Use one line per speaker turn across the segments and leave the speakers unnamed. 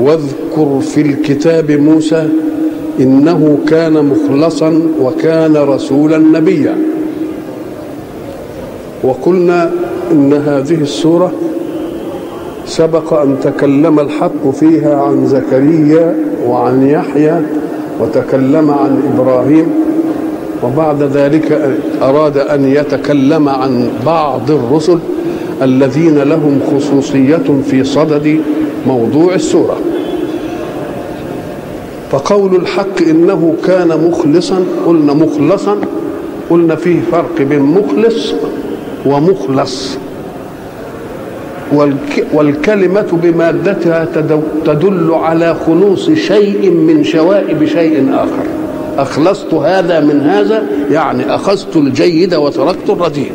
واذكر في الكتاب موسى إنه كان مخلصا وكان رسولا نبيا. وقلنا إن هذه السورة سبق أن تكلم الحق فيها عن زكريا وعن يحيى وتكلم عن إبراهيم وبعد ذلك أراد أن يتكلم عن بعض الرسل الذين لهم خصوصية في صدد موضوع السورة. فقول الحق إنه كان مخلصا قلنا مخلصا قلنا فيه فرق بين مخلص ومخلص. والكلمة بمادتها تدل على خلوص شيء من شوائب شيء آخر. أخلصت هذا من هذا يعني أخذت الجيد وتركت الرديء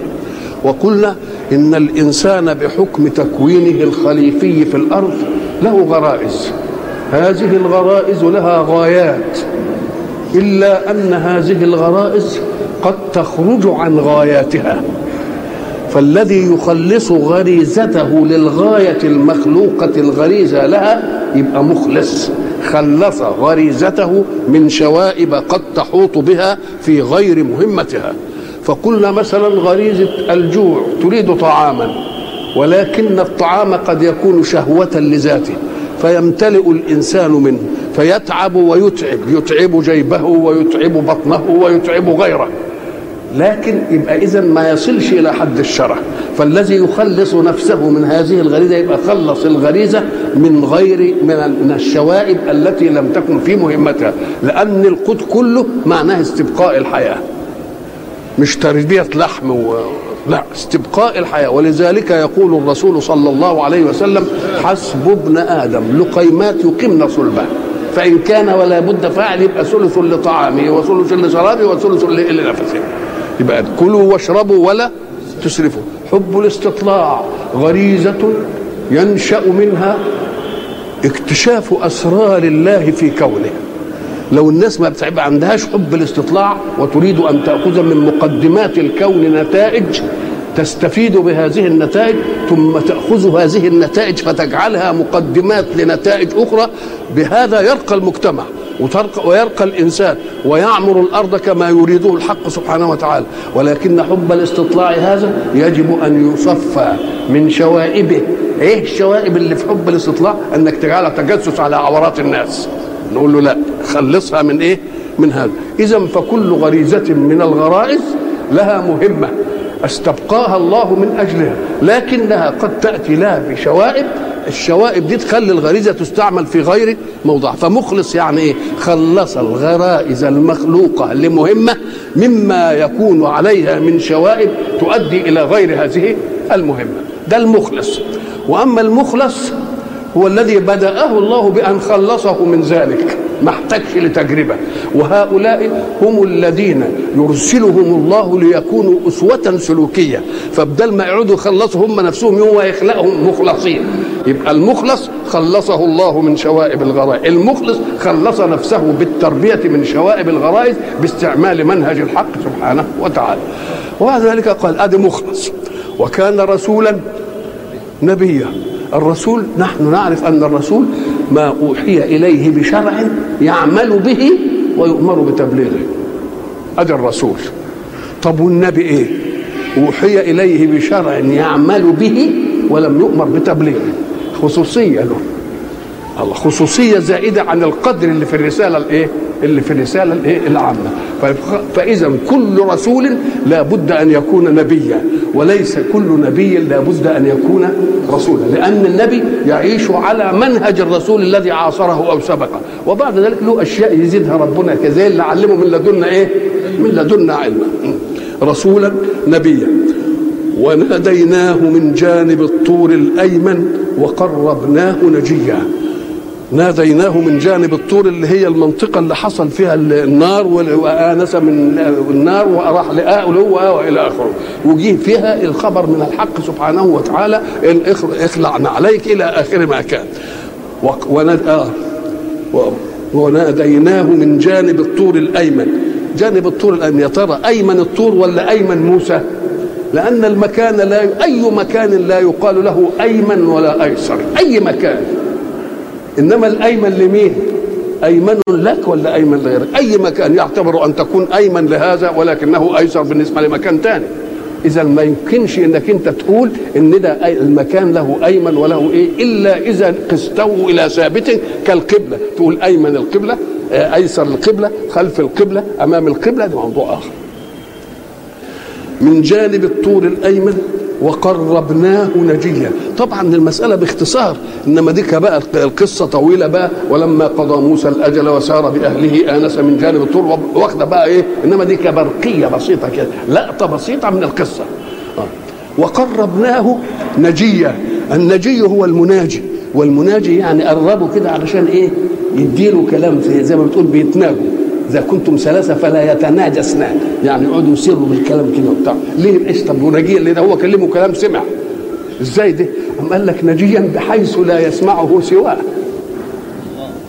وقلنا إن الإنسان بحكم تكوينه الخليفي في الأرض له غرائز. هذه الغرائز لها غايات إلا أن هذه الغرائز قد تخرج عن غاياتها. فالذي يخلص غريزته للغاية المخلوقة الغريزة لها يبقى مخلص. خلص غريزته من شوائب قد تحوط بها في غير مهمتها. فقلنا مثلا غريزة الجوع تريد طعاما ولكن الطعام قد يكون شهوة لذاته. فيمتلئ الإنسان منه فيتعب ويتعب يتعب جيبه ويتعب بطنه ويتعب غيره. لكن يبقى إذا ما يصلش إلى حد الشرع. فالذي يخلص نفسه من هذه الغريزة يبقى خلص الغريزة من غير من الشوائب التي لم تكن في مهمتها. لأن القوت كله معناه استبقاء الحياة. مش تربية لحم و... لا استبقاء الحياة. ولذلك يقول الرسول صلى الله عليه وسلم حسب ابن آدم لقيمات يقمن صلبه. فإن كان ولا بد فاعل يبقى ثلث لطعامه وثلث لشرابه وثلث لنفسه. يبقى كلوا واشربوا ولا تسرفوا. حب الاستطلاع غريزة ينشأ منها اكتشاف أسرار الله في كونه. لو الناس ما عندهاش حب الاستطلاع وتريد أن تأخذ من مقدمات الكون نتائج تستفيد بهذه النتائج ثم تأخذ هذه النتائج فتجعلها مقدمات لنتائج أخرى بهذا يرقى المجتمع ويرقى الإنسان ويعمر الأرض كما يريده الحق سبحانه وتعالى. ولكن حب الاستطلاع هذا يجب أن يصفى من شوائبه. إيه الشوائب اللي في حب الاستطلاع؟ أنك تجعلها تجسس على عورات الناس. نقول له لا. خلصها من إيه؟ من هذا. اذا فكل غريزة من الغرائز لها مهمة. استبقاها الله من أجلها. لكنها قد تأتي لها بشوائب. الشوائب دي تخلي الغريزة تستعمل في غير موضعها فمخلص يعني إيه؟ خلص الغرائز المخلوقة لمهمة مما يكون عليها من شوائب تؤدي إلى غير هذه المهمة. ده المخلص. وأما المخلص هو الذي بدأه الله بأن خلصه من ذلك. ما احتاجش لتجربة. وهؤلاء هم الذين يرسلهم الله ليكونوا أسوة سلوكية. فبدل ما يقعدوا يخلصوا هم نفسهم هو يخلقهم مخلصين. يبقى المخلص خلصه الله من شوائب الغرائز. المخلص خلص نفسه بالتربية من شوائب الغرائز باستعمال منهج الحق سبحانه وتعالى. وذلك قال أدي مخلص. وكان رسولا نبيا. الرسول نحن نعرف أن الرسول ما أوحي إليه بشرع يعمل به ويؤمر بتبليغه. ادي الرسول. طب والنبي إيه؟ أوحي إليه بشرع يعمل به ولم يؤمر بتبليغه. خصوصية له. الله. خصوصية زائدة عن القدر اللي في الرسالة الإيه؟ اللي في الرسالة الإيه؟ العامة. فإذا كل رسول لا بد أن يكون نبيا وليس كل نبي لا بد أن يكون رسولا. لأن النبي يعيش على منهج الرسول الذي عاصره أو سبقه. وبعد ذلك له أشياء يزيدها ربنا كذلك اللي علمه من لدنا إيه؟ من لدنا علما. رسولا نبيا. وناديناه من جانب الطور الأيمن وقربناه نجيا. ناديناه من جانب الطور اللي هي المنطقة اللي حصل فيها النار وآنس من النار وراح لآله وإلى آخره. وجيه فيها الخبر من الحق سبحانه وتعالى إخلعنا عليك إلى آخر ما كان. آه. وناديناه من جانب الطور الأيمن. جانب الطور الأيمن. يا ترى أيمن الطور ولا أيمن موسى؟ لأن المكان لا أي مكان لا يقال له أيمن ولا أيسر. أي مكان. إنما الأيمن لمين؟ أيمن لك ولا أيمن لغيرك؟ أي مكان يعتبر أن تكون أيمن لهذا ولكنه أيسر بالنسبة لمكان ثاني إذا ما يمكنش إنك أنت تقول إن ده المكان له أيمن وله إيه؟ إلا إذا قسته إلى ثابت كالقبلة. تقول أيمن القبلة أيسر القبلة خلف القبلة أمام القبلة ده موضوع آخر. من جانب الطور الأيمن وقربناه نجيا. طبعا المسألة باختصار إنما ديك بقى القصة طويلة بقى ولما قضى موسى الأجل وسار بأهله آنس من جانب الطور واخدة بقى إيه؟ إنما ديك برقية بسيطة كده. لقطة بسيطة من القصة. آه. وقربناه نجيا. النجي هو المناجي. والمناجي يعني قربه كده علشان إيه؟ يديله كلام زي ما بتقول بيتناجوا إذا كنتم ثلاثة فلا يتناجى اثنان يعني يقعدوا يسروا بالكلام كده وبتاع. ليه إيش طب ونجيا اللي ده هو كلمه كلام سمع؟ إزاي ده أم قال لك نجيا بحيث لا يسمعه سواه.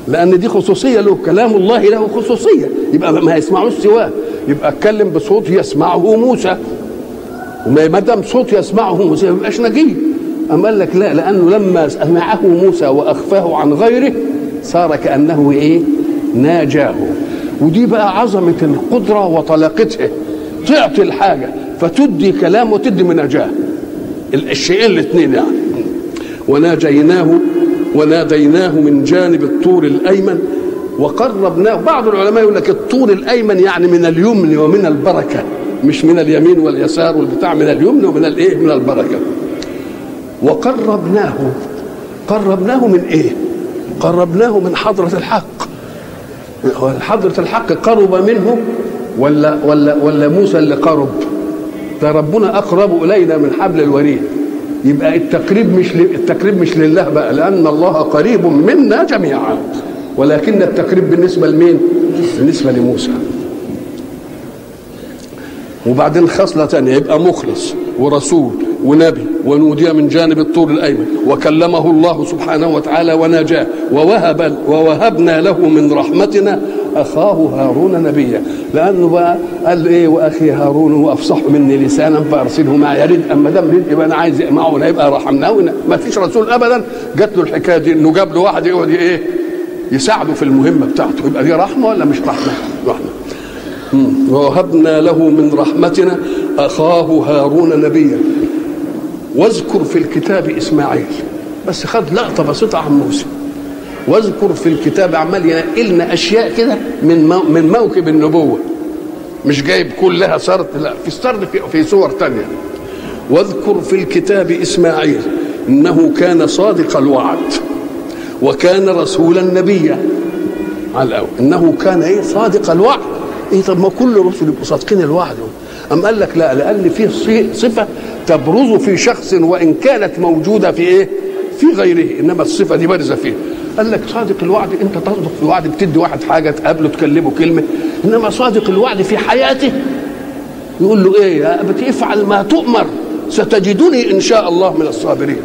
لأن دي خصوصية له كلام الله له خصوصية. يبقى ما يسمعوش سواه. يبقى اتكلم بصوت يسمعه موسى. وما دام صوت يسمعه موسى ما يبقاش نجي. أم قال لك لا لأنه لما سمعه موسى وأخفاه عن غيره صار كأنه إيه؟ ناجاه. ودي بقى عظمة القدرة وطلاقتها تعطي الحاجة فتدي كلام وتدي مناجاة. الشيئين الاثنين يعني. وناجيناه وناديناه من جانب الطور الأيمن وقربناه. بعض العلماء يقول لك الطور الأيمن يعني من اليمن ومن البركة مش من اليمين واليسار والبتاع من اليمن ومن الايه من البركة. وقربناه. قربناه من إيه؟ قربناه من حضرة الحق. حضرة الحق قرب منه ولا ولا ولا موسى اللي قرب؟ ده ربنا أقرب إلينا من حبل الوريد. يبقى التقريب مش التقريب مش لله بقى لأن الله قريب منا جميعا. ولكن التقريب بالنسبة لمين؟ بالنسبة لموسى. وبعدين خصلة ثانية يبقى مخلص ورسول. ونبي ونودي من جانب الطور الأيمن وكلمه الله سبحانه وتعالى وناجاه ووهب ووهبنا له من رحمتنا أخاه هارون نبيا. لأنه بقى قال إيه وأخي هارون هو أفصح مني لسانا فأرسله معي. يريد اما دام يبقى أنا عايز معه يبقى رحمناه. ما فيش رسول ابدا. جات له الحكاية دي إنه جاب له واحد يقعد إيه يساعده في المهمة بتاعته. يبقى دي رحمة ولا مش رحمة؟ رحمة. ووهبنا له من رحمتنا أخاه هارون نبيا. واذكر في الكتاب إسماعيل. بس خد لقطة بسيطة عن موسى. واذكر في الكتاب عمال ينقلنا أشياء كده من من موكب النبوة. مش جايب كلها سرد لا في سرد في, في صور تانية. واذكر في الكتاب إسماعيل إنه كان صادق الوعد وكان رسولا نبيا. على الأول إنه كان إيه صادق الوعد. إيه طب ما كل الرسل يبقوا صادقين الوعد. أم قال لك لا؟ لأن فيه صفة تبرز في شخص وإن كانت موجودة في إيه؟ في غيره إنما الصفة دي بارزة فيه. قال لك صادق الوعد أنت تصدق في وعد بتدي واحد حاجة تقابله تكلمه كلمة إنما صادق الوعد في حياته يقول له إيه؟ افعل ما تؤمر ستجدني إن شاء الله من الصابرين.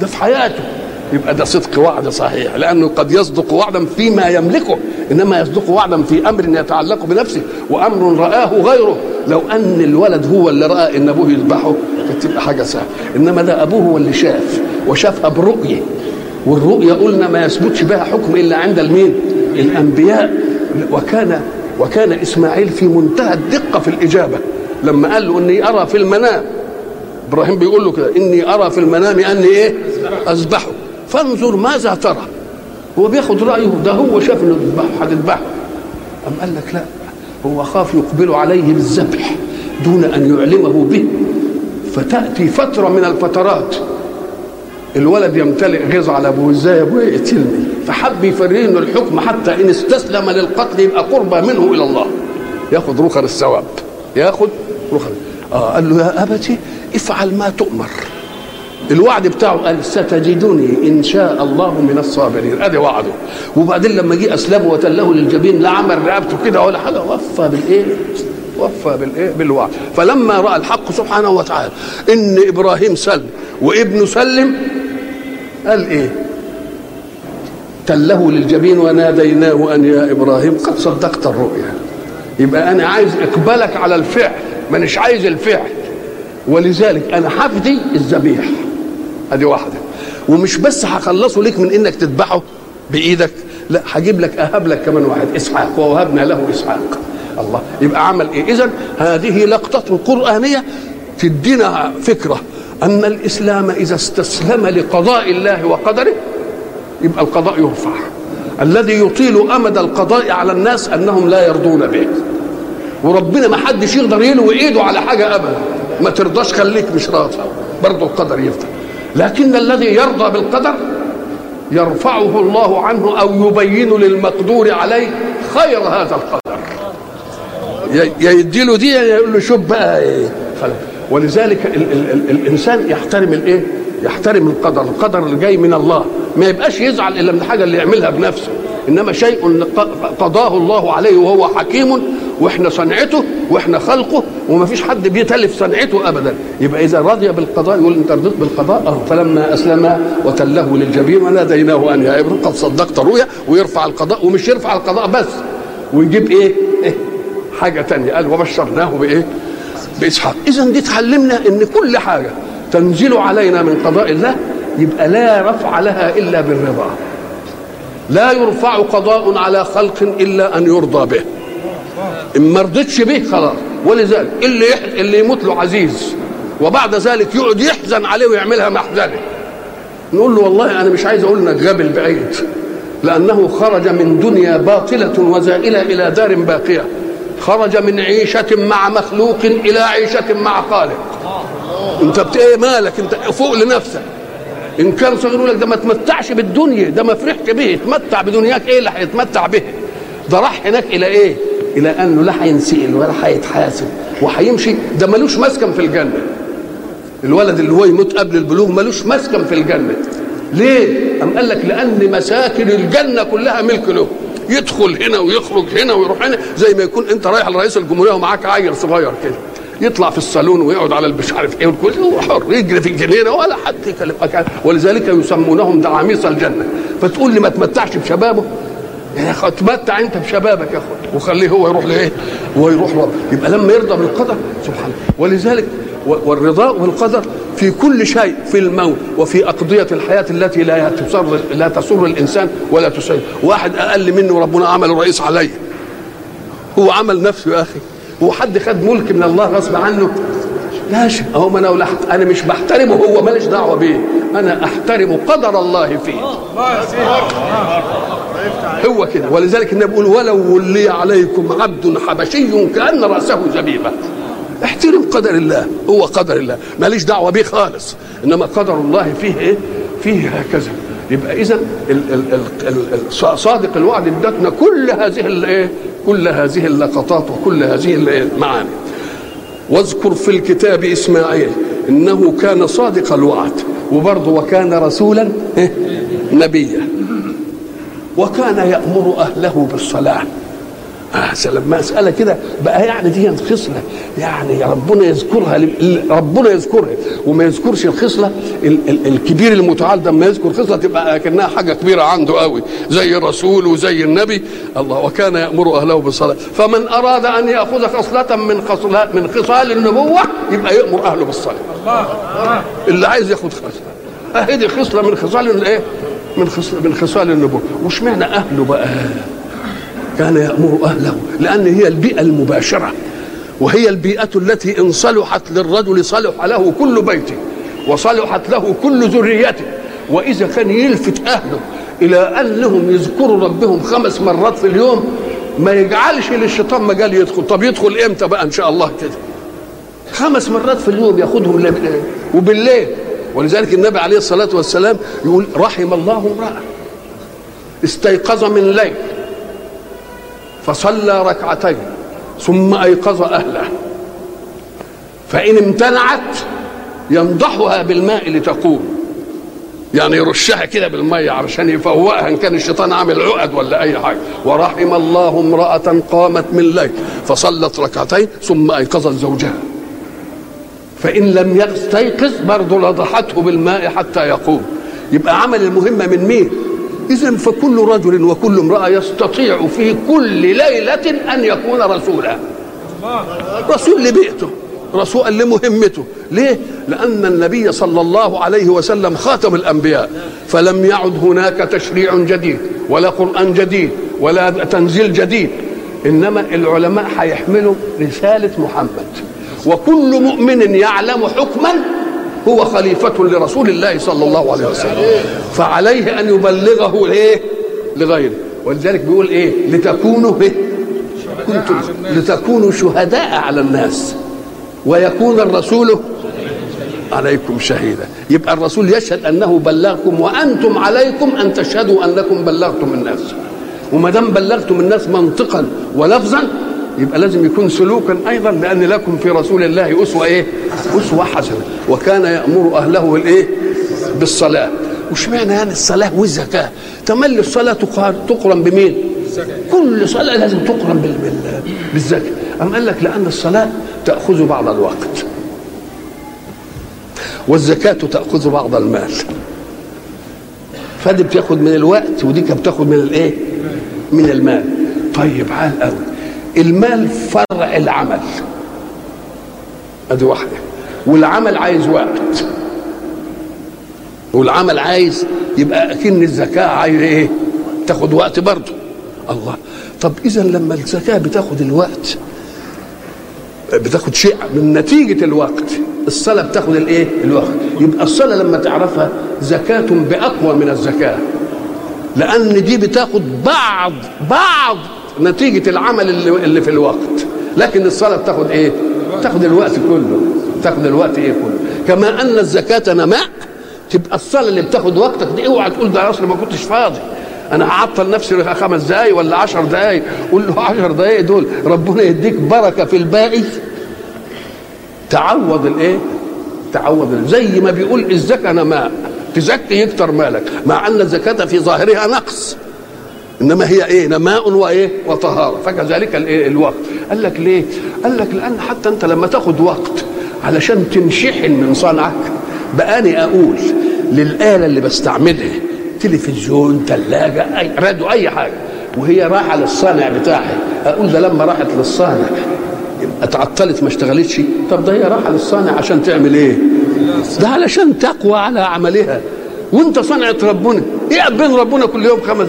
ده في حياته. يبقى ده صدق وعد صحيح لأنه قد يصدق وعدا فيما يملكه إنما يصدق وعدا في أمر يتعلق بنفسه وأمر رآه غيره. لو أن الولد هو اللي رأى إن أبوه يذبحه كانت تبقى حاجة سهلة. إنما ده أبوه هو اللي شاف وشافها برؤيه والرؤية قلنا ما يثبتش بها حكم إلا عند المين؟ الأنبياء. وكان وكان إسماعيل في منتهى الدقة في الإجابة. لما قال له إني أرى في المنام إبراهيم بيقول له كده إني أرى في المنام أني إيه؟ أذبحه. فانظر ماذا ترى. هو بياخد رأيه ده هو شاف إنه تذبحه هتذبحه أم قال لك لا هو خاف يقبل عليه بالذبح دون أن يعلمه به. فتأتي فترة من الفترات الولد يمتلئ غيظ على ابوه إزاي ابوه يقتلني فحب يفريه الحكم حتى إن استسلم للقتل يبقى قربى منه إلى الله. ياخذ رخر الثواب. ياخذ رخر. آه قال له يا أبتي افعل ما تؤمر. الوعد بتاعه قال ستجدني إن شاء الله من الصابرين. أدي وعده. وبعدين لما جه أسلمه وتله للجبين لا عمل رقبته كده ولا حاجة وفى بالإيه؟ وفى بالإيه؟ بالوعد. فلما رأى الحق سبحانه وتعالى إن إبراهيم سلم وابنه سلم قال إيه؟ تله للجبين وناديناه أن يا إبراهيم قد صدقت الرؤيا. يبقى أنا عايز اقبالك على الفعل مانيش عايز الفعل. ولذلك أنا حفدي الذبيح. ادي واحدة ومش بس هخلصه ليك من انك تذبحه بإيدك لا هجيب لك أهب لك كمان واحد إسحاق ووهبنا له إسحاق. الله يبقى عمل إيه؟ اذا هذه لقطة قرآنية تدينا فكرة أن الإسلام إذا استسلم لقضاء الله وقدره يبقى القضاء يرفع. الذي يطيل أمد القضاء على الناس أنهم لا يرضون به وربنا ما حدش يقدر يلوي إيده على حاجة ابدا. ما ترضاش خليك مش راضي. برضه القدر يفتح لكن الذي يرضى بالقدر يرفعه الله عنه أو يبين للمقدور عليه خير هذا القدر. يديله دي يقول له شوف بقى إيه. ولذلك ال ال ال الإنسان يحترم الإيه؟ يحترم القدر. القدر اللي جاي من الله. ما يبقاش يزعل إلا من الحاجة اللي يعملها بنفسه. إنما شيء قضاه الله عليه وهو حكيم وإحنا صنعته وإحنا خلقه وما فيش حد بيتلف صنعته ابدا. يبقى إذا رضي بالقضاء يقول أنت رضيت بالقضاء؟ آه فلما أسلم وتله للجبين وناديناه أن يا ابن قد صدقت رؤيا ويرفع القضاء ومش يرفع القضاء بس ويجيب إيه, إيه؟ حاجة تانية. قال وبشرناه بإيه؟ بإسحاق. اذا دي تعلمنا إن كل حاجة تنزل علينا من قضاء الله يبقى لا رفع لها إلا بالرضا. لا يرفع قضاء على خلق إلا أن يرضى به. ما رضيتش به خلاص. ولذلك اللي يح... اللي يموت له عزيز وبعد ذلك يقعد يحزن عليه ويعملها محزنه نقول له والله أنا مش عايز أقول إنك غاب بعيد لأنه خرج من دنيا باطلة وزائلة إلى دار باقية. خرج من عيشة مع مخلوق إلى عيشة مع خالق. أنت بت إيه مالك؟ أنت فوق لنفسك. إن كان صغير يقول لك ده ما تمتعش بالدنيا ده ما فرحت به اتمتع بدنياك إيه اللي هيتمتع به؟ ده راح هناك إلى إيه؟ إلى أنه لا هينسال ولا هيتحاسب وهيمشي ده ملوش مسكن في الجنة. الولد اللي هو يموت قبل البلوغ ملوش مسكن في الجنة. ليه؟ أم قال لك لأن مساكن الجنة كلها ملك له. يدخل هنا ويخرج هنا ويروح هنا. زي ما يكون أنت رايح لرئيس الجمهورية ومعاك عيل صغير كده. يطلع في الصالون ويقعد على مش عارف إيه؟ والكل حر يجري في الجنينة ولا حد يكلمك. ولذلك يسمونهم دعاميص الجنة. فتقول لي ما تمتعش بشبابه. أخي اتمتع انت بشبابك يا أخوي وخليه هو يروح لإيه؟ هو يروح له يبقى لما يرضى بالقدر سبحان ولذلك والرضا والقدر في كل شيء في الموت وفي أقضية الحياة التي لا تسر لا تسر الإنسان ولا تسر واحد أقل منه ربنا عمل رئيس عليه هو عمل نفسه يا أخي. هو حد خد ملك من الله غصب عنه؟ لا شيء. هو ما أنا أنا مش بحترمه هو ماليش دعوة بيه. أنا أحترم قدر الله فيه. هو كده. ولذلك النبي بيقول ولو ولي عليكم عبد حبشي كأن رأسه زبيبة. احترم قدر الله. هو قدر الله. ماليش دعوة بيه خالص. إنما قدر الله فيه إيه؟ فيه هكذا. يبقى إذا صادق الوعد ادتنا كل هذه الايه كل هذه اللقطات وكل هذه المعاني. واذكر في الكتاب إسماعيل إنه كان صادق الوعد وبرضه وكان رسولا نبيا. وكان يأمر أهله بالصلاة. آه سلام مسألة كده بقى يعني دي خصلة يعني ربنا يذكرها ربنا يذكرها. وما يذكرش الخصلة الكبير المتعال ده ما يذكر خصلة تبقى كأنها حاجة كبيرة عنده قوي زي الرسول وزي النبي. الله وكان يأمر أهله بالصلاة. فمن أراد أن يأخذ خصلة من خصلات من خصال النبوة يبقى يأمر أهله بالصلاة. اللي عايز ياخد خصلة. أهدي خصلة من خصال الإيه؟ من من خصال النبوة. وش معنى أهله بقى؟ كان يأمر أهله لأن هي البيئة المباشرة وهي البيئة التي إن صلحت للرجل صلح له كل بيته وصلحت له كل ذريته. وإذا كان يلفت أهله إلى أنهم يذكروا ربهم خمس مرات في اليوم ما يجعلش للشيطان مجال يدخل. طب يدخل إمتى بقى؟ إن شاء الله كده. خمس مرات في اليوم ياخدهم وبالليل. ولذلك النبي عليه الصلاة والسلام يقول رحم الله امرأة. استيقظ من الليل فصلى ركعتين ثم أيقظ أهله. فإن امتنعت ينضحها بالماء لتقوم. يعني يرشها كده بالمية علشان يفوقها إن كان الشيطان عامل عقد ولا أي حاجة. ورحم الله امرأة قامت من الليل فصلت ركعتين ثم ايقظت زوجها. فإن لم يستيقظ برضه لضحته بالماء حتى يقوم. يبقى عمل المهمة من مين؟ اذا فكل رجل وكل امرأة يستطيع في كل ليلة أن يكون رسولا. رسول لبيئته رسول لمهمته. ليه؟ لأن النبي صلى الله عليه وسلم خاتم الأنبياء. فلم يعد هناك تشريع جديد ولا قرآن جديد ولا تنزيل جديد. إنما العلماء هيحملوا رسالة محمد. وكل مؤمن يعلم حكما هو خليفة لرسول الله صلى الله عليه وسلم. فعليه أن يبلغه إيه؟ لغيره. ولذلك بيقول إيه؟ لتكونوا إيه؟ كنتم. لتكونوا شهداء على الناس. ويكون الرسول عليكم شهيدا. يبقى الرسول يشهد أنه بلغكم وأنتم عليكم أن تشهدوا أنكم بلغتم الناس. وما دام بلغتم الناس منطقا ولفظا يبقى لازم يكون سلوكا أيضا لأن لكم في رسول الله أسوة إيه؟ أسوة حسنة وكان يأمر أهله بالإيه؟ بالصلاة وش معنى يعني الصلاة والزكاة؟ تملي الصلاة تقرن بمين؟ كل صلاة لازم تقرن بال... بال... بالزكاة أم قال لك لأن الصلاة تأخذ بعض الوقت والزكاة تأخذ بعض المال فدي بتاخد من الوقت ودي بتاخد من الإيه؟ من المال طيب عال قوي المال فرع العمل. أدي واحدة. والعمل عايز وقت. والعمل عايز يبقى أكن الزكاة عايز إيه؟ تاخد وقت برضه. الله. طب إذا لما الزكاة بتاخد الوقت بتاخد شيء من نتيجة الوقت الصلاة بتاخد الإيه؟ الوقت. يبقى الصلاة لما تعرفها زكاة بأقوى من الزكاة. لأن دي بتاخد بعض بعض نتيجة العمل اللي, اللي في الوقت. لكن الصلاة بتاخد إيه؟ تاخد الوقت كله. تاخد الوقت إيه كله. كما أن الزكاة نماء. تبقى الصلاة اللي بتاخد وقتك دي اوعى تقول ده اصل ما كنتش فاضي. أنا هعطل نفسي خمس دقايق ولا عشر دقايق. قول له عشر دقايق دول. ربنا يديك بركة في الباقي. تعوض الإيه؟ تعوض زي ما بيقول الزكاة نماء. تزكي يكتر مالك. مع أن الزكاة في ظاهرها نقص. إنما هي إيه؟ نماء وإيه؟ وطهارة. فكذلك الايه الوقت. قال لك ليه؟ قال لك لأن حتى أنت لما تاخد وقت علشان تنشحن من صنعك بقاني أقول للآلة اللي بستعملها تلفزيون ثلاجه أي راديو أي حاجة وهي رايحه للصانع بتاعها. أقول ده لما راحت للصانع. اتعطلت ما اشتغلتش. طب ده هي رايحه للصانع عشان تعمل إيه؟ ده علشان تقوى على عملها. وأنت صنعة ربنا. بين ربنا كل يوم خمس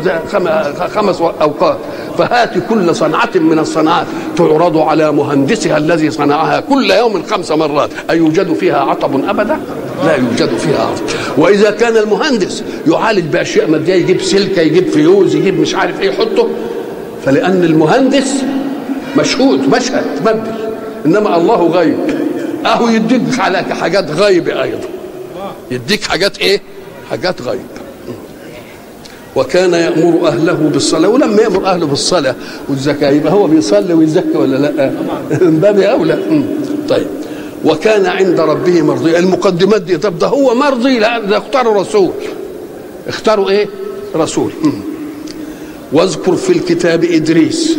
خمس أوقات. فهات كل صنعة من الصنعات تعرض على مهندسها الذي صنعها كل يوم خمس مرات. أيوجد فيها عطب أبدا؟ لا يوجد فيها عطب. وإذا كان المهندس يعالج بأشياء مادية يجيب سلكة يجيب فيوز يجيب مش عارف إيه يحطه. فلأن المهندس مشهود مشهد مادي إنما الله غيب. أهو يديك على حاجات غيب أيضا. يديك حاجات إيه؟ حاجات غيب. وكان يأمر أهله بالصلاة ولما يأمر أهله بالصلاة والزكاة يبقى هو بيصلي ويزكي ولا لأ؟ من باب أولى. طيب. وكان عند ربه مرضي المقدمات دي طب ده هو مرضي؟ لا ده اختاروا رسول. اختاروا إيه؟ رسول. واذكر في الكتاب إدريس.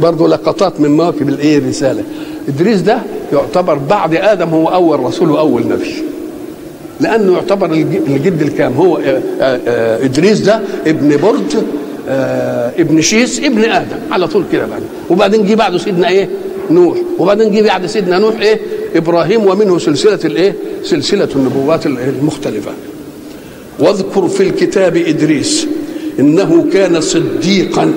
برضه لقطات من مواكب الإيه؟ الرسالة. إدريس ده يعتبر بعد آدم هو أول رسول وأول نبي. لأنه يعتبر الجد الكام؟ هو إدريس ده ابن برد ابن شيس ابن آدم على طول كده بعد. وبعدين جه بعده سيدنا إيه؟ نوح. وبعدين جه بعد سيدنا نوح إيه؟ إبراهيم ومنه سلسلة الإيه؟ سلسلة النبوات المختلفة. واذكر في الكتاب إدريس إنه كان صديقا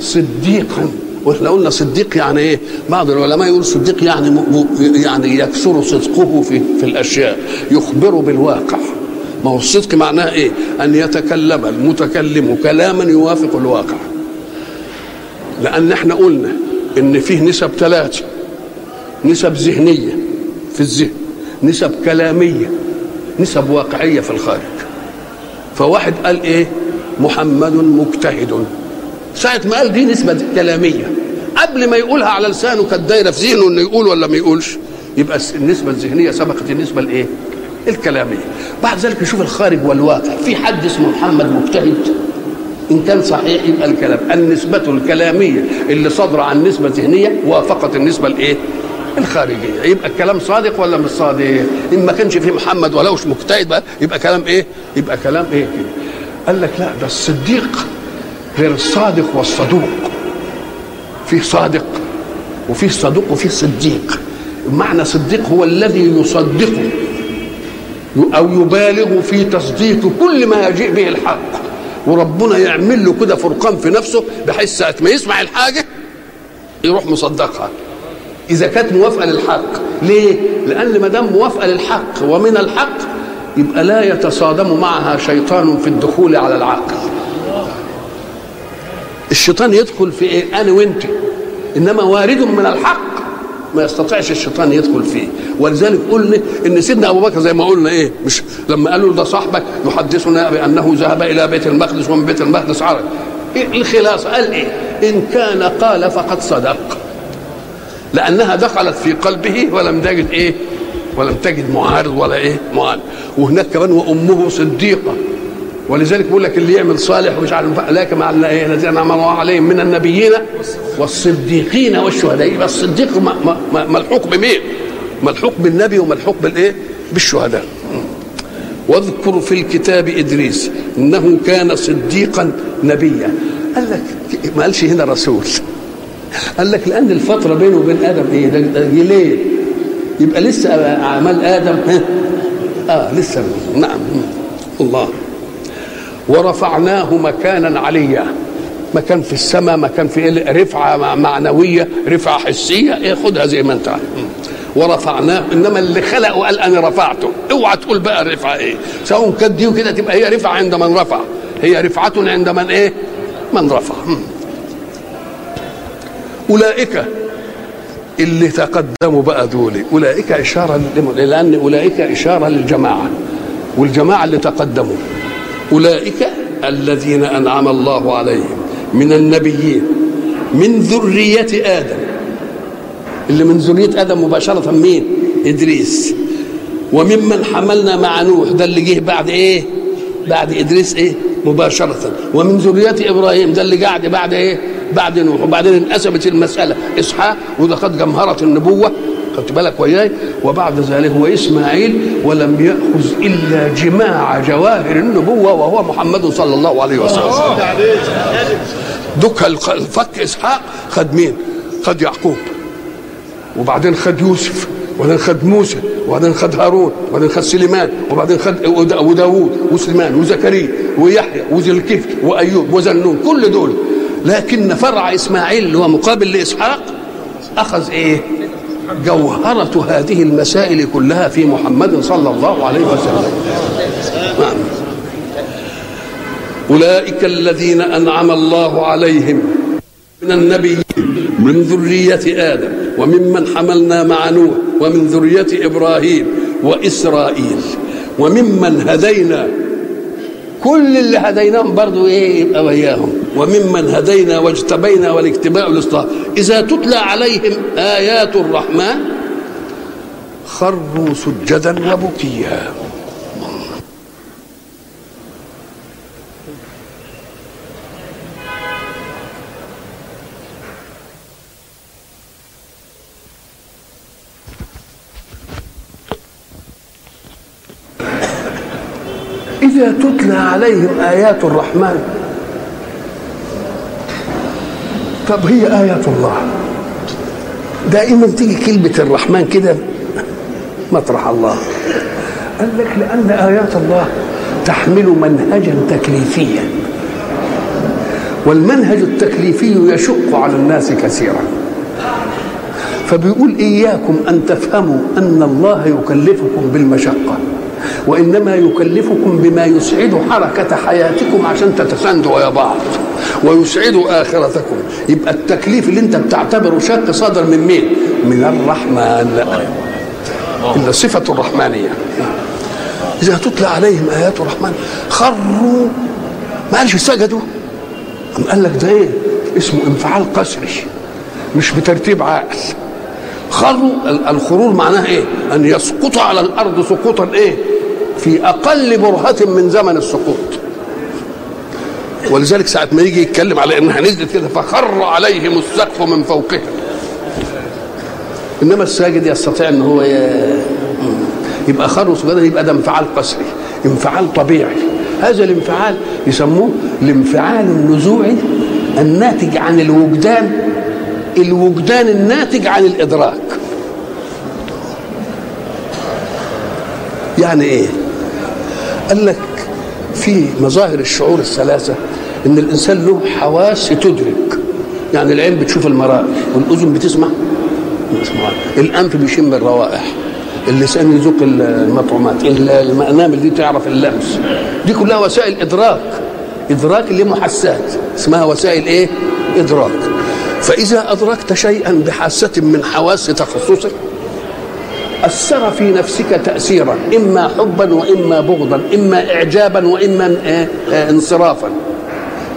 صديقا وإحنا قلنا صديق يعني إيه؟ بعض العلماء يقول صديق يعني م... يعني يكثر صدقه في في الأشياء يخبر بالواقع ما هو الصدق معناه إيه؟ أن يتكلم المتكلم كلاما يوافق الواقع لأن إحنا قلنا إن فيه نسب ثلاثة نسب ذهنية في الذهن نسب كلامية نسب واقعية في الخارج فواحد قال إيه؟ محمد مجتهد ساعة ما قال دي نسبة كلامية. قبل ما يقولها على لسانه كانت دايرة في ذهنه إنه يقول ولا ما يقولش. يبقى النسبة الذهنية سبقت النسبة الإيه؟ الكلامية. بعد ذلك نشوف الخارج والواقع. في حد اسمه محمد مجتهد؟ إن كان صحيح يبقى الكلام. النسبة الكلامية اللي صادره عن نسبة ذهنية وافقت النسبة الإيه؟ الخارجية. يبقى الكلام صادق ولا مش صادق؟ إن ما كانش فيه محمد ولوش مجتهد بقى يبقى كلام إيه؟ يبقى كلام إيه؟ كده. قال لك لا ده الصديق غير الصادق والصدوق. في صادق وفي صدوق وفي صديق. معنى صديق هو الذي يصدق أو يبالغ في تصديق كل ما يجيء به الحق. وربنا يعمل له كده فرقان في نفسه بحيث ساعة ما يسمع الحاجة يروح مصدقها. إذا كانت موافقة للحق. ليه؟ لأن ما دام موافقة للحق ومن الحق يبقى لا يتصادم معها شيطان في الدخول على العقل. الشيطان يدخل في إيه؟ أنا وأنت. إنما وارد من الحق. ما يستطيعش الشيطان يدخل فيه. ولذلك قلنا إن سيدنا أبو بكر زي ما قلنا إيه؟ مش لما قالوا ده صاحبك يحدثنا بأنه ذهب إلى بيت المقدس ومن بيت المقدس عرج إيه الخلاصة؟ قال إيه؟ إن كان قال فقد صدق. لأنها دخلت في قلبه ولم تجد إيه؟ ولم تجد معارض ولا إيه؟ معارض. وهناك كمان وأمه صديقة. ولذلك بيقول لك اللي يعمل صالح ومش عارف لكن مع الذين انعم الله عليهم من النبيين والصديقين والشهداء يبقى الصديق ملحوق بمين؟ ملحوق بالنبي وملحوق بالايه؟ بالشهداء. واذكر في الكتاب إدريس إنه كان صديقا نبيا. قال لك ما قالش هنا رسول. قال لك لأن الفترة بينه وبين آدم إيه؟ ده جيلين. يبقى لسه أعمال آدم آه لسه نعم الله ورفعناه مكانا عليا. مكان في السماء مكان في رفعة معنوية رفعة حسية. إيه خدها زي ما انت ورفعناه. إنما اللي خلق وقال أنا رفعته. اوعى تقول بقى الرفعة إيه. سواء كانت دي وكده تبقى هي رفعة عند من رفع. هي رفعة عند من إيه؟ من رفع. أولئك اللي تقدموا بقى دول. أولئك إشارة لأن أولئك إشارة للجماعة. والجماعة اللي تقدموا. أولئك الذين أنعم الله عليهم من النبيين من ذرية آدم اللي من ذرية آدم مباشرة مين؟ إدريس وممن حملنا مع نوح ده اللي جه بعد إيه؟ بعد إدريس إيه؟ مباشرة ومن ذرية إبراهيم ده اللي قاعد بعد إيه؟ بعد نوح وبعدين انقسمت المسألة إسحاق وده قد جمهرة النبوة خدت بالك وياي وبعد ذلك هو إسماعيل ولم يأخذ إلا جماع جواهر النبوة وهو محمد صلى الله عليه وسلم. دك الفك إسحاق خد مين؟ خد يعقوب. وبعدين خد يوسف وبعدين خد موسى وبعدين خد هارون وبعدين خد سليمان وبعدين خد وداوود وسليمان وزكريا ويحيى وذي الكفل وأيوب وزنون كل دول. لكن فرع إسماعيل اللي هو مقابل لإسحاق أخذ إيه؟ جوهرة هذه المسائل كلها في محمد صلى الله عليه وسلم نعم. أولئك الذين أنعم الله عليهم من النبيين من ذرية آدم وممن حملنا مع نوح ومن ذرية إبراهيم وإسرائيل وممن هدينا كل اللي هديناهم برضو إيه يبقى وياهم. وممن هدينا واجتبينا والاجتباء الاصطلاح إذا تتلى عليهم آيات الرحمن خروا سجدا وبكيا إذا تتلى عليهم آيات الرحمن. طب هي آيات الله. دائما تيجي كلمة الرحمن كده مطرح الله. قال لك لأن آيات الله تحمل منهجا تكليفيا. والمنهج التكليفي يشق على الناس كثيرا. فبيقول إياكم أن تفهموا أن الله يكلفكم بالمشقة. وإنما يكلفكم بما يسعد حركة حياتكم عشان تتساندوا يا بعض ويسعد آخرتكم. يبقى التكليف اللي انت بتعتبره شق صدر من مين؟ من الرحمن. إلا صفة الرحمانية. إذا تتلى عليهم آيات الرحمن خروا. ما قالش سجدوا؟ أم قال لك ده إيه؟ اسمه انفعال قسري مش بترتيب عقل. خروا. الخرور معناها إيه؟ أن يسقط على الأرض سقوطا إيه؟ في أقل برهة من زمن السقوط. ولذلك ساعة ما يجي يتكلم على انها نزلت كده فخر عليهم السقف من فوقهم. إنما الساجد يستطيع إن هو يبقى خر سجدا يبقى ده انفعال قسري انفعال طبيعي. هذا الانفعال يسموه الانفعال النزوعي الناتج عن الوجدان الوجدان الناتج عن الإدراك. يعني إيه؟ قال لك في مظاهر الشعور الثلاثة إن الإنسان له حواس تدرك. يعني العين بتشوف المرائي والأذن بتسمع. الأنف بيشم الروائح. اللسان يذوق المطعومات. المنامل دي تعرف اللمس. دي كلها وسائل إدراك. إدراك اللي محسات. اسمها وسائل إيه؟ إدراك. فإذا أدركت شيئا بحاسة من حواس تخصصك أثر في نفسك تاثيرا إما حبا وإما بغضا إما اعجابا وإما إيه؟ إيه انصرافا.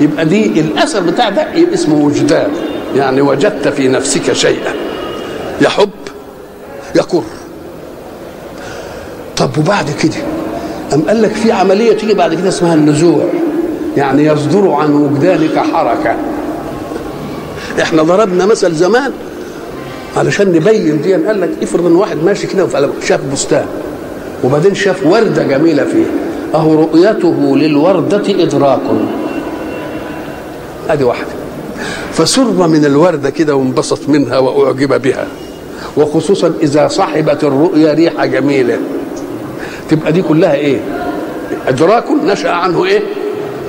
يبقى دي الأثر بتاع ده اسمه وجدان. يعني وجدت في نفسك شيئا. يحب يكر طب وبعد كده؟ أم قال لك في عملية تيجي بعد كده اسمها النزوع. يعني يصدر عن وجدانك حركة. إحنا ضربنا مثل زمان علشان نبين دي قال لك افرض إن واحد ماشي كده شاف بستان وبعدين شاف وردة جميلة فيه أهو رؤيته للوردة إدراك. أدي واحدة. فسر من الوردة كده وانبسط منها وأعجب بها. وخصوصا إذا صحبت الرؤيا ريحة جميلة. تبقى دي كلها إيه؟ إدراك نشأ عنه إيه؟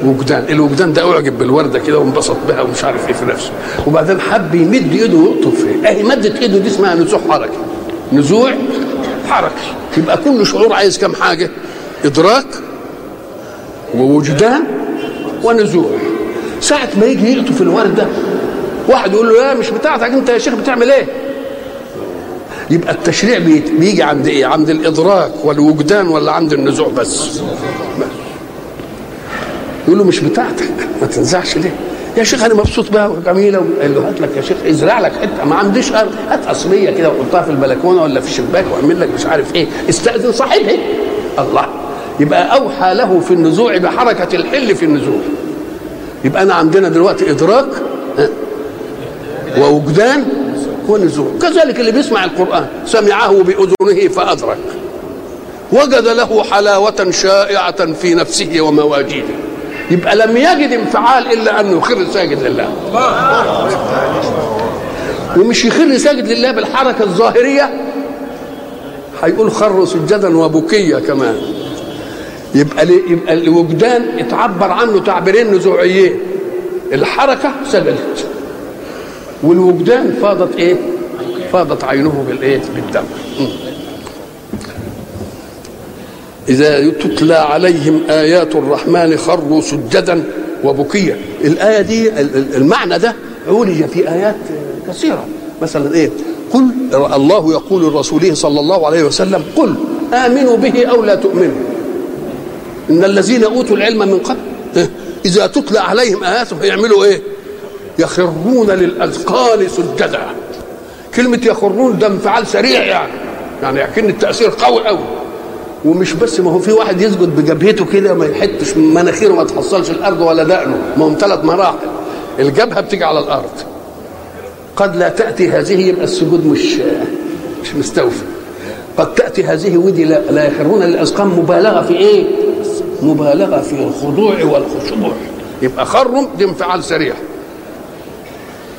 وجدان. الوجدان ده أعجب بالوردة كده وانبسط بها ومش عارف إيه في نفسه. وبعدين حب يمد ايده ويقطف فيه أهي مدت ايده دي اسمها نزوع حركي نزوع حركي يبقى كل شعور عايز كم حاجة؟ إدراك ووجدان ونزوع ساعة ما يجي يقطف الوردة واحد يقول له لا مش بتاعتك أنت يا شيخ بتعمل إيه؟ يبقى التشريع بيجي عند إيه؟ عند الإدراك والوجدان ولا عند النزوع بس. يقول له مش بتاعتك. ما تنزعش ليه؟ يا شيخ أنا مبسوط بها وجميله قال له هات لك يا شيخ ازرع لك حتة. ما عنديش أرض. هات اصليه كده وحطها في البلكونة ولا في الشباك واعمل لك مش عارف إيه. استأذن صاحبها الله. يبقى أوحى له في النزوع بحركة الحل في النزوع. يبقى أنا عندنا دلوقتي إدراك ووجدان ونزوع. كذلك اللي بيسمع القرآن. سمعه بأذنه فأدرك. وجد له حلاوة شائعة في نفسه ومواجيده. يبقى لم يجد انفعال إلا أنه يخر ساجد لله. ومش يخر ساجد لله بالحركة الظاهرية؟ هيقول خر سجدا وبكيا كمان. يبقى يبقى الوجدان اتعبر عنه تعبيرين نزوعيين. الحركة سجدت. والوجدان فاضت إيه؟ فاضت عينه بالإيه؟ بالدم. إذا تتلى عليهم آيات الرحمن خروا سجدا وبكيا الآية دي المعنى ده عولج في آيات كثيرة. مثلا إيه؟ قل الله يقول لرسوله صلى الله عليه وسلم قل آمنوا به أو لا تؤمنوا. إن الذين أوتوا العلم من قبل إذا تتلى عليهم آياته يعملوا إيه؟ يخرون للأذقان سجدا. كلمة يخرون ده انفعال سريع يعني. يعني يكن التأثير قوي قوي ومش بس ما هو في واحد يسجد بجبهته كده ما يحطش مناخيره ما تحصلش الأرض ولا دقنه. ما هم ثلاث مراحل. الجبهة بتيجي على الأرض. قد لا تأتي هذه يبقى السجود مش مش مستوفي. قد تأتي هذه ودي لا, لا يخرون للاذقان مبالغة في إيه؟ مبالغة في الخضوع والخشوع. يبقى خرم دي انفعال سريع.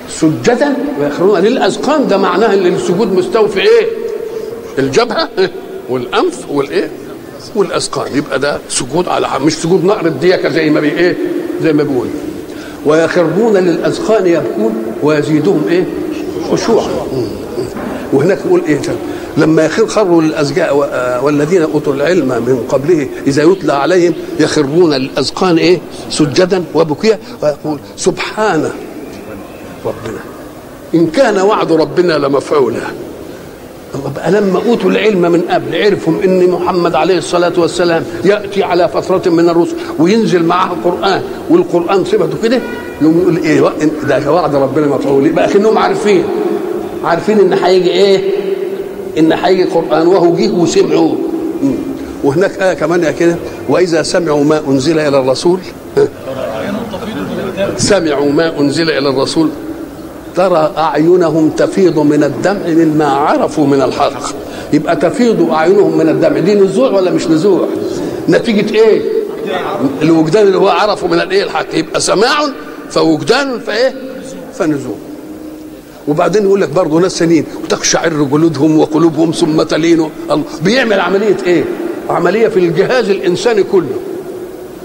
سجدا ويخرون للأذقان. ده معناه إن السجود مستوفي إيه؟ الجبهة. والأنف والإيه؟ والاذقان يبقى ده سجود على مش سجود نقر الديكه زي ما بي إيه؟ زي ما بيقول. ويخرون للاذقان يبكون ويزيدهم إيه؟ خشوعا. وهناك يقول إيه؟ لما يخر خروا للأزجاء والذين أوتوا العلم من قبله إذا يتلى عليهم يخرون للاذقان إيه؟ سجدا وبكيا ويقول سبحان ربنا. إن كان وعد ربنا لمفعولا لما أوتوا العلم من قبل عرفوا إن محمد عليه الصلاة والسلام يأتي على فترة من الرسل وينزل معه القران والقرآن صفته كده؟ يقوم يقول إيه؟ ده وعد ربنا مفعول يبقى كانهم عارفين عارفين إن هيجي إيه؟ إن هيجي قرآن وهو جه وسمعوه. وهناك آية كمان كده وإذا سمعوا ما أنزل إلى الرسول سمعوا ما أنزل إلى الرسول. ترى أعينهم تفيض من الدمع مما عرفوا من الحق. يبقى تفيض أعينهم من الدمع. دي نزوع ولا مش نزوع؟ نتيجة إيه؟ الوجدان اللي هو عرفه من الإيه الحق. يبقى سماع فوجدان فإيه؟ فنزوع. وبعدين يقول لك برضه ناس سنين وتقشعر جلودهم وقلوبهم ثم تلين بيعمل عملية إيه؟ عملية في الجهاز الإنساني كله.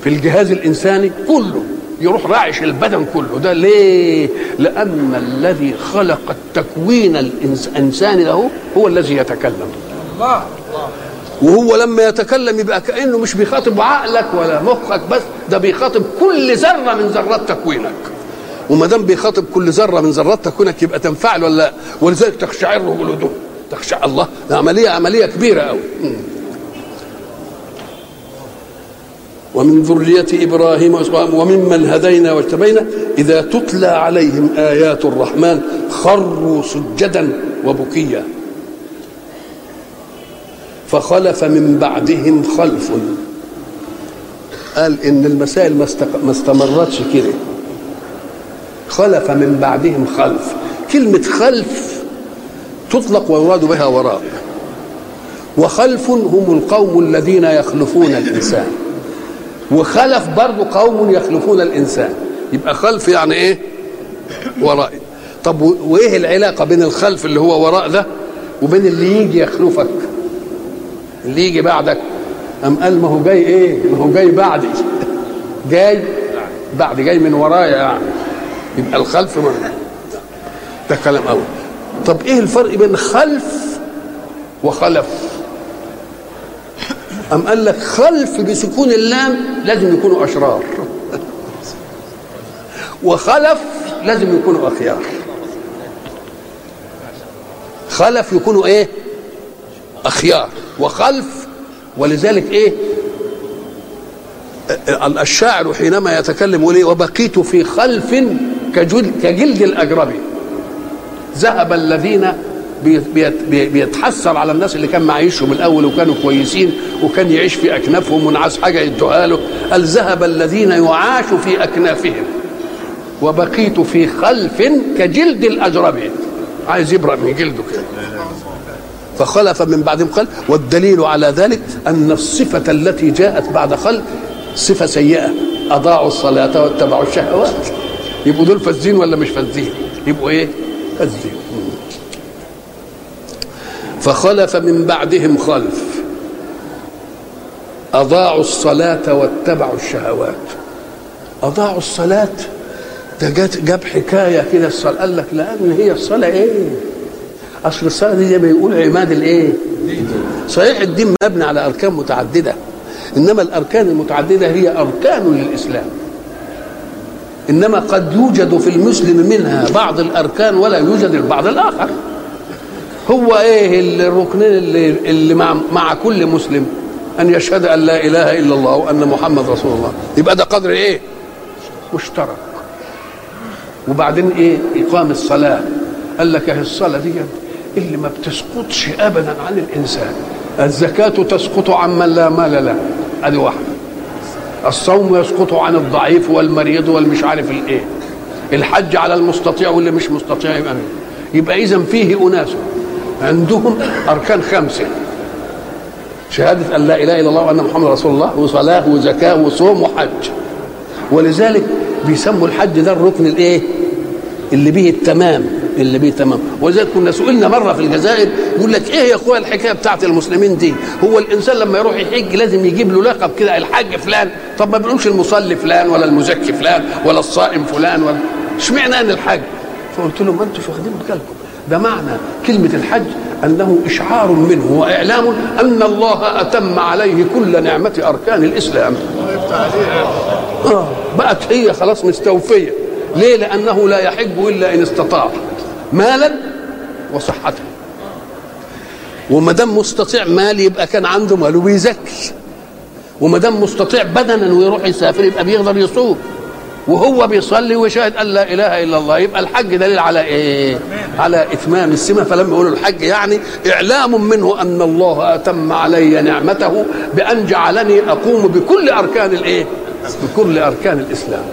في الجهاز الإنساني كله. يروح راعش البدن كله. ده ليه؟ لأن الذي خلق التكوين الانساني له هو الذي يتكلم. الله. وهو لما يتكلم يبقى كأنه مش بيخاطب عقلك ولا مخك بس ده بيخاطب كل ذرة من ذرات تكوينك. وما دام بيخاطب كل ذرة من ذرات تكوينك يبقى تنفعل ولا لا؟ ولذلك تخشعر جلودهم تخشع الله. ده عملية عملية كبيرة قوي ومن ذرية إبراهيم وممن هدينا واجتبينا إذا تتلى عليهم آيات الرحمن خروا سجدا وبكيا. فخلف من بعدهم خلف. قال إن المسائل ما استمرتش كده. خلف من بعدهم خلف. كلمة خلف تطلق ويراد بها وراء. وخلف هم القوم الذين يخلفون الإنسان. وخلف برضه قوم يخلفون الإنسان. يبقى خلف يعني إيه؟ وراء. طب وإيه العلاقة بين الخلف اللي هو وراء ده وبين اللي يجي يخلفك؟ اللي يجي بعدك. أم قال ما هو جاي إيه؟ ما هو جاي بعدي. جاي؟ بعد. جاي من ورايا يعني. يبقى الخلف من ده كلام أول. طب إيه الفرق بين خلف وخلف؟ أم قال لك خلف بسكون اللام لازم يكونوا أشرار؟ وخلف لازم يكونوا أخيار. خلف يكونوا إيه؟ أخيار. وخلف ولذلك إيه؟ الشاعر حينما يتكلم يقول وبقيت في خلف كجلد, كجلد الأجربي ذهب الذين بيتحسر على الناس اللي كان معيشهم الأول وكانوا كويسين وكان يعيش في أكنافهم ونعاس حاجة يدوها له. قال ذهب الذين يعاش في أكنافهم وبقيت في خلف كجلد الاجرب عايز يبرأ من جلده كده. فخلف من بعدهم خلف. والدليل على ذلك أن الصفة التي جاءت بعد خلف صفة سيئة. أضاعوا الصلاة واتبعوا الشهوات. يبقوا دول فاسدين ولا مش فاسدين يبقوا إيه؟ فاسدين فخلف من بعدهم خلف. أضاعوا الصلاة واتبعوا الشهوات. أضاعوا الصلاة؟ ده جاب حكاية كده الصلاة قال لك لأن هي الصلاة إيه؟ أصل الصلاة دي زي ما يقول عماد الإيه؟ صحيح الدين مبني على أركان متعددة إنما الأركان المتعددة هي أركان للإسلام. إنما قد يوجد في المسلم منها بعض الأركان ولا يوجد البعض الآخر. هو إيه الركنين اللي, اللي مع, مع كل مسلم أن يشهد أن لا إله إلا الله وأن محمد رسول الله؟ يبقى ده قدر إيه؟ مشترك. وبعدين إيه؟ إقام الصلاة. قال لك أهي الصلاة دي اللي ما بتسقطش ابدا عن الإنسان. الزكاة تسقط عمن لا مال له. أدي واحدة الصوم يسقط عن الضعيف والمريض والمش عارف الإيه. الحج على المستطيع واللي مش مستطيع يبقى يبقى اذا فيه أناس. عندهم أركان خمسة. شهادة أن لا إله إلا الله وأن محمد رسول الله وصلاة وزكاة وصوم وحج. ولذلك بيسموا الحج ده الركن الإيه؟ اللي به التمام اللي به تمام ولذلك كنا سئلنا مرة في الجزائر يقول لك إيه يا اخويا الحكاية بتاعت المسلمين دي؟ هو الإنسان لما يروح يحج لازم يجيب له لقب كده الحاج فلان. طب ما بنقولش المصلي فلان ولا المزكي فلان ولا الصائم فلان ولا اشمعنى ان الحج فقلت لهم ما انتوش واخدين بالكم. ده معنى كلمة الحج أنه إشعار منه وإعلام أن الله أتم عليه كل نعمة أركان الإسلام. آه بقت هي خلاص مستوفية. ليه؟ لأنه لا يحج إلا إن استطاع. مالا وصحة وما دام مستطيع مال يبقى كان عنده مال وبيزكي وما دام مستطيع بدنا ويروح يسافر يبقى بيقدر يصوم. وهو بيصلي وشاهد أن لا إله إلا الله. يبقى الحج دليل على إيه؟ على إتمام السمة. فلما يقولوا الحج يعني إعلام منه أن الله أتم علي نعمته بأن جعلني أقوم بكل أركان الإيه؟ بكل أركان الإسلام.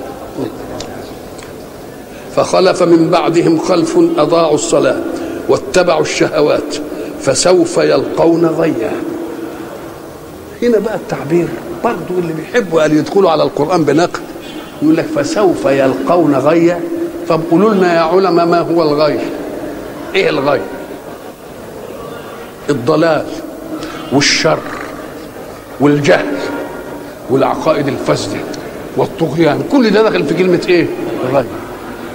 فخلف من بعدهم خلف أضاعوا الصلاة واتبعوا الشهوات فسوف يلقون غيا. هنا بقى التعبير برضو اللي بيحبوا أن يدخلوا على القرآن بنقد. يقول لك فسوف يلقون غيا؟ طب قولوا لنا يا علماء ما هو الغي؟ إيه الغي؟ الضلال والشر والجهل والعقائد الفاسدة والطغيان كل ده داخل في كلمة إيه؟ غي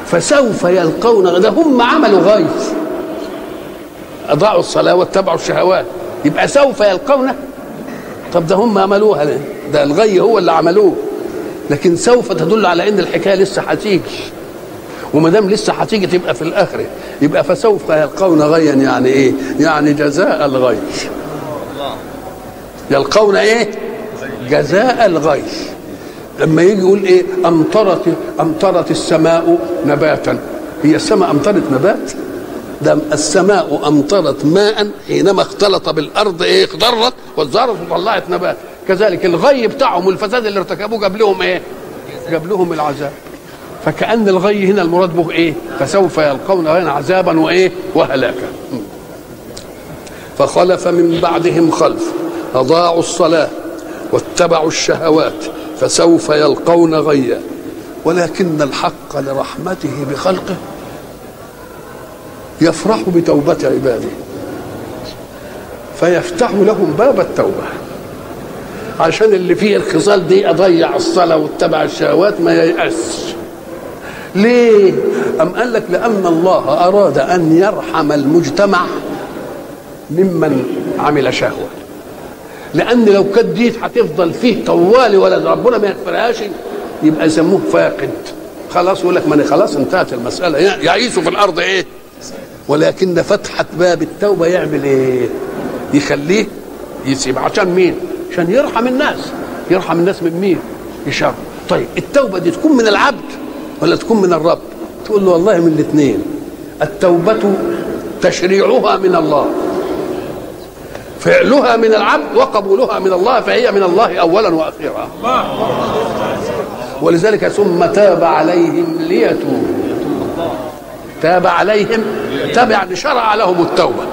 فسوف يلقون ده هم عملوا غي. أضاعوا الصلاة واتبعوا الشهوات. يبقى سوف يلقون؟ طب ده هم عملوها ليه؟ ده الغي هو اللي عملوه. لكن سوف تدل على إن الحكاية لسه هتيجي وما دام لسه هتيجي تبقى في الاخره يبقى فسوف يلقون غيا يعني إيه؟ يعني جزاء الغي يلقون إيه؟ جزاء الغي لما يجي يقول إيه؟ أمطرت أمطرت السماء نباتا هي السماء أمطرت نبات؟ ده السماء أمطرت ماء حينما اختلط بالأرض إيه اخضرت وازهرت وطلعت نبات كذلك الغي بتاعهم والفساد اللي ارتكبوه جاب لهم إيه؟ جاب لهم العذاب. فكأن الغي هنا المراد به إيه؟ فسوف يلقون غيا عذابا وايه؟ وهلاكا. فخلف من بعدهم خلف أضاعوا الصلاة واتبعوا الشهوات فسوف يلقون غيا. ولكن الحق لرحمته بخلقه يفرح بتوبة عباده فيفتح لهم باب التوبة. عشان اللي فيه الخصال دي أضيع الصلاة واتبع الشهوات ما ييأسش. ليه؟ أم قال لك لأن الله أراد أن يرحم المجتمع ممن عمل شهوة. لأن لو كانت دي هتفضل فيه طوالي ولد ربنا ما يغفرهاش يبقى يسموه فاقد. خلاص يقول لك ما خلاص انتهت المسألة. يعيشوا في الأرض إيه؟ ولكن فتحة باب التوبة يعمل إيه؟ يخليه يسيب. عشان مين؟ عشان يرحم الناس. يرحم الناس من مين؟ يشر طيب التوبة دي تكون من العبد ولا تكون من الرب؟ تقول له والله من الاثنين. التوبة تشريعها من الله. فعلها من العبد وقبولها من الله فهي من الله اولا وأخيرا. ولذلك ثم تاب عليهم ليتوبوا تاب عليهم يعني شرع لهم التوبة.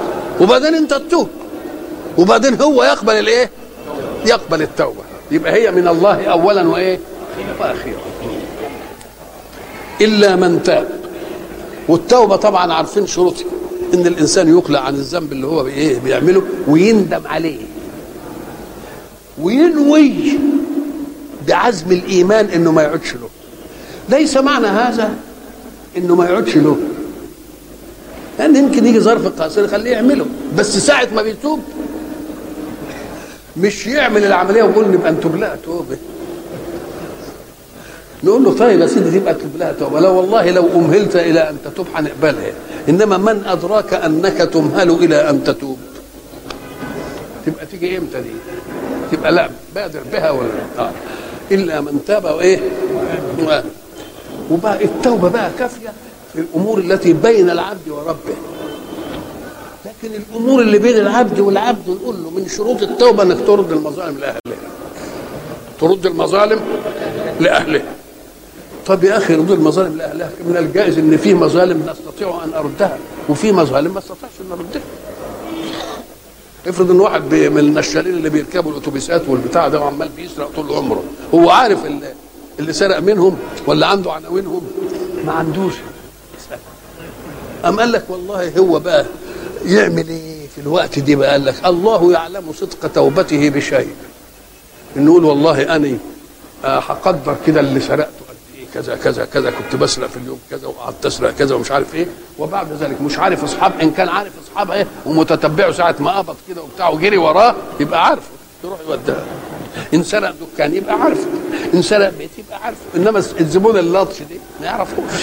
وبعدين انت تتوب. وبعدين هو يقبل الإيه؟ يقبل التوبة. يبقى هي من الله اولا وإيه؟ وأخيرا إلا من تاب. والتوبة طبعا عارفين شروطها. إن الإنسان يقلع عن الذنب اللي هو بإيه؟ بيعمله ويندم عليه. وينوي بعزم الإيمان إنه ما يعودش له. ليس معنى هذا إنه ما يعودش له. لأن يعني يمكن يجي ظرف قاسي يخليه يعمله. بس ساعة ما بيتوب مش يعمل العملية ويقول نبقى نتوب لها توبة. نقول له طيب يا سيدي تبقى تتوب لها توبة. لا والله لو أمهلت إلى أن تتوب هنقبلها. إنما من أدراك أنك تمهل إلى أن تتوب. تبقى تيجي إمتى دي؟ تبقى لا بادر بها ولا؟ آه. إلا من تاب وإيه؟ وبقى التوبة بقى كافية في الأمور التي بين العبد وربه. لكن الأمور اللي بين العبد والعبد نقول له من شروط التوبة إنك ترد المظالم لأهلها. ترد المظالم لأهلها. طب يا أخي رد المظالم لأهلها من الجائز إن في مظالم نستطيع أن أردها وفي مظالم ما استطيعش إن اردها افرض إن واحد من النشالين اللي بيركبوا الأتوبيسات والبتاع ده وعمال بيسرق طول عمره هو عارف اللي, اللي سرق منهم ولا عنده عناوينهم؟ ما عندوش. أم قال لك والله هو بقى يعمل إيه في الوقت دي بقى؟ قال لك الله يعلم صدق توبته بشيء. نقول والله اني هقدر كده اللي سرقته. قد إيه؟ كذا كذا كذا. كنت بسرق في اليوم كذا وقعدت أسرق كذا ومش عارف إيه. وبعد ذلك مش عارف أصحاب إن كان عارف أصحاب إيه ومتتبعه ساعة ما قبض كده وبتاع وجري وراه يبقى عارفه. يروح يوديها إن سرق دكان يبقى عارفه. إن سرق بيت يبقى عارفه. إنما الزبون اللطش دي ما يعرفوش.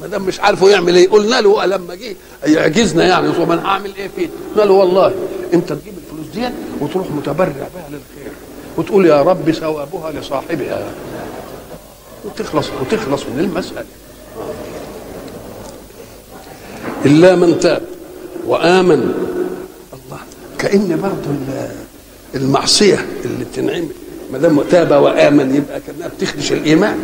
ما دام مش عارفه يعمل إيه. قلنا له لما جه يعجزنا يعني طب أنا هعمل إيه فيه؟ قلنا له والله أنت تجيب الفلوس دي وتروح متبرع بها للخير وتقول يا رب ثوابها لصاحبها وتخلص وتخلص من المسألة. إلا من تاب وآمن الله كأن برضه المعصية اللي تنعمل ما دام تاب وآمن يبقى كأنها بتخدش الإيمان.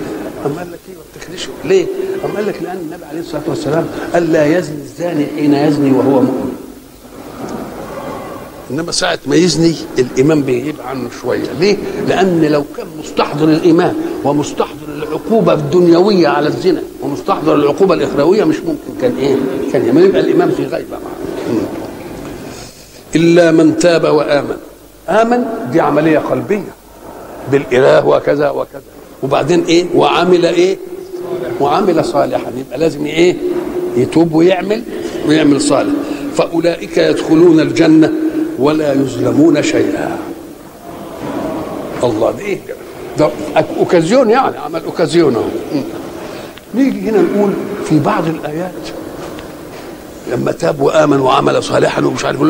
أما قال لك إيه؟ ما بتخدشه ليه؟ أما قال لك لأن النبي عليه الصلاة والسلام قال لا يزني الزاني حين يزني وهو مؤمن. إنما ساعة ما يزني الايمان بيغيب عنه شوية. ليه؟ لأن لو كان مستحضر الايمان ومستحضر العقوبة الدنيوية على الزنا ومستحضر العقوبة الاخرويه مش ممكن كان إيه؟ كان يبقى الايمان في غيبة معه. إلا من تاب وآمن. آمن دي عملية قلبية. بالإله وكذا وكذا. وبعدين إيه؟ وعمل إيه؟ وعمل صالحا. يبقى لازم إيه؟ يتوب ويعمل ويعمل صالح. فأولئك يدخلون الجنة ولا يظلمون شيئا. الله ده إيه؟ ده أوكازيون يعني عمل أوكازيون أهو. نيجي هنا نقول في بعض الآيات لما تاب وآمن وعمل صالحا ومش عارف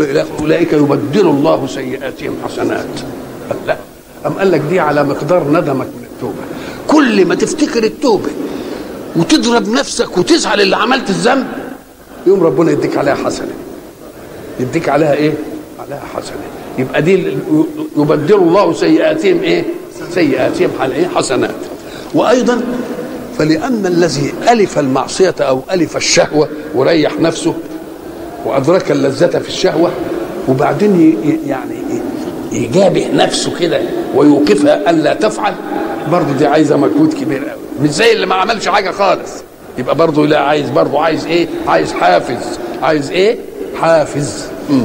أولئك يبدل الله سيئاتهم حسنات. لا أم قال لك دي على مقدار ندمك. من التوبة. كل ما تفتكر التوبة وتضرب نفسك وتزعل اللي عملت الذنب يوم ربنا يديك عليها حسنة. يديك عليها إيه؟ عليها حسنة. يبقى دي يبدل الله سيئاتهم إيه؟ سيئاتهم إيه؟ حسنات. وأيضا فلأن الذي ألف المعصية أو ألف الشهوة وريح نفسه وأدرك اللذة في الشهوة وبعدين يعني يجابه نفسه كده ويوقفها ألا تفعل برضه دي عايزة مجهود كبير قوي مش زي اللي ما عملش حاجة خالص. يبقى برضه لا عايز برضه عايز إيه؟ عايز حافز. عايز إيه؟ حافز. مم.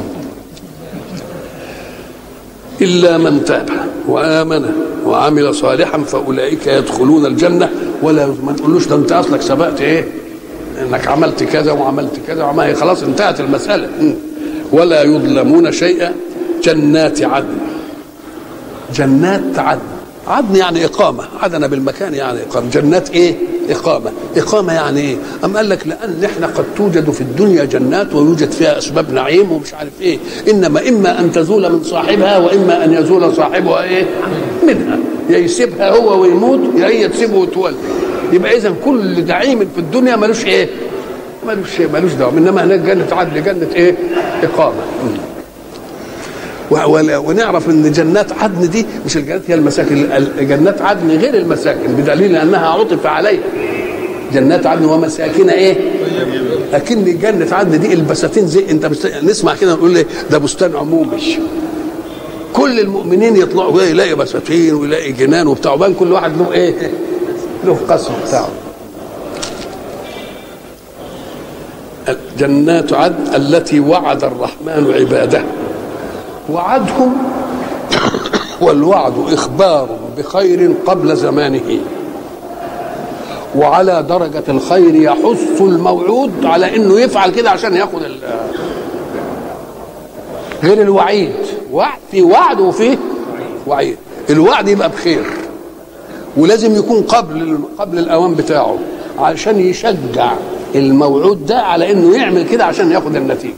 إلا من تاب وآمن وعمل صالحا فأولئك يدخلون الجنة. ولا ما تقولوش ده أنت أصلك سبقت إيه؟ إنك عملت كذا وعملت كذا وما خلاص انتهت المسألة. ولا يظلمون شيئا جنات عدن. جنات عدن. عدن يعني إقامة. عدن بالمكان يعني إقامة. جنات إيه؟ إقامة. إقامة يعني إيه؟ أم قال لك لأن إحنا قد توجد في الدنيا جنات ويوجد فيها أسباب نعيم ومش عارف إيه. إنما إما أن تزول من صاحبها وإما أن يزول صاحبها إيه؟ منها. يا يسيبها هو ويموت يا هي تسيبه وتولي يبقى إذا كل نعيم في الدنيا ملوش إيه؟ ملوش ملوش دعوة إنما هناك جنة عدن جنة إيه؟ إقامة. ونعرف إن جنات عدن دي مش الجنات هي المساكن. جنات عدن غير المساكن بدليل إنها عطف عليها. جنات عدن ومساكن إيه؟ لكن جنة عدن دي البساتين زي أنت. نسمع كده نقول ليه ده بستان عمومي. كل المؤمنين يطلعوا يلاقي بساتين ويلاقي جنان وبتاع وبان كل واحد له إيه؟ له قصر بتاعه. جنات عدن التي وعد الرحمن عباده. وعدهم والوعد إخبار بخير قبل زمانه وعلى درجة الخير يحث الموعود على إنه يفعل كده عشان ياخد غير الوعيد. وعد في وعد وفيه وعيد. الوعد يبقى بخير. ولازم يكون قبل قبل الأوان بتاعه علشان يشجع الموعود ده على إنه يعمل كده عشان ياخد النتيجة.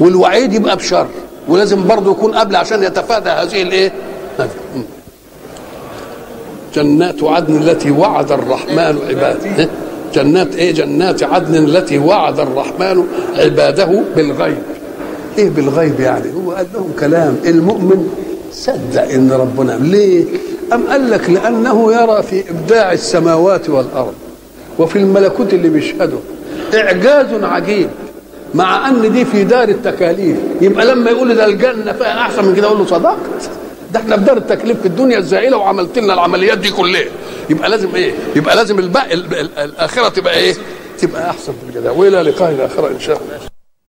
والوعيد يبقى بشر. ولازم برضه يكون قبل عشان يتفادى هذه الإيه؟ جنات عدن التي وعد الرحمن عباده. جنات إيه؟ جنات عدن التي وعد الرحمن عباده بالغيب. إيه بالغيب يعني؟ هو قال لهم كلام. المؤمن صدق إن ربنا. ليه؟ أم قال لك لأنه يرى في إبداع السماوات والأرض وفي الملكوت اللي بيشهده إعجاز عجيب. مع أن دي في دار التكاليف. يبقى لما يقول ده الجنه فيها أحسن من كده أقول له صدقت. ده إحنا في دار التكليف في الدنيا الزائله وعملت لنا العمليات دي كلها. يبقى لازم إيه؟ يبقى لازم الباقي الآخرة تبقى إيه؟ تبقى أحسن في الجزاء وإلى لقاء الاخره إن شاء الله.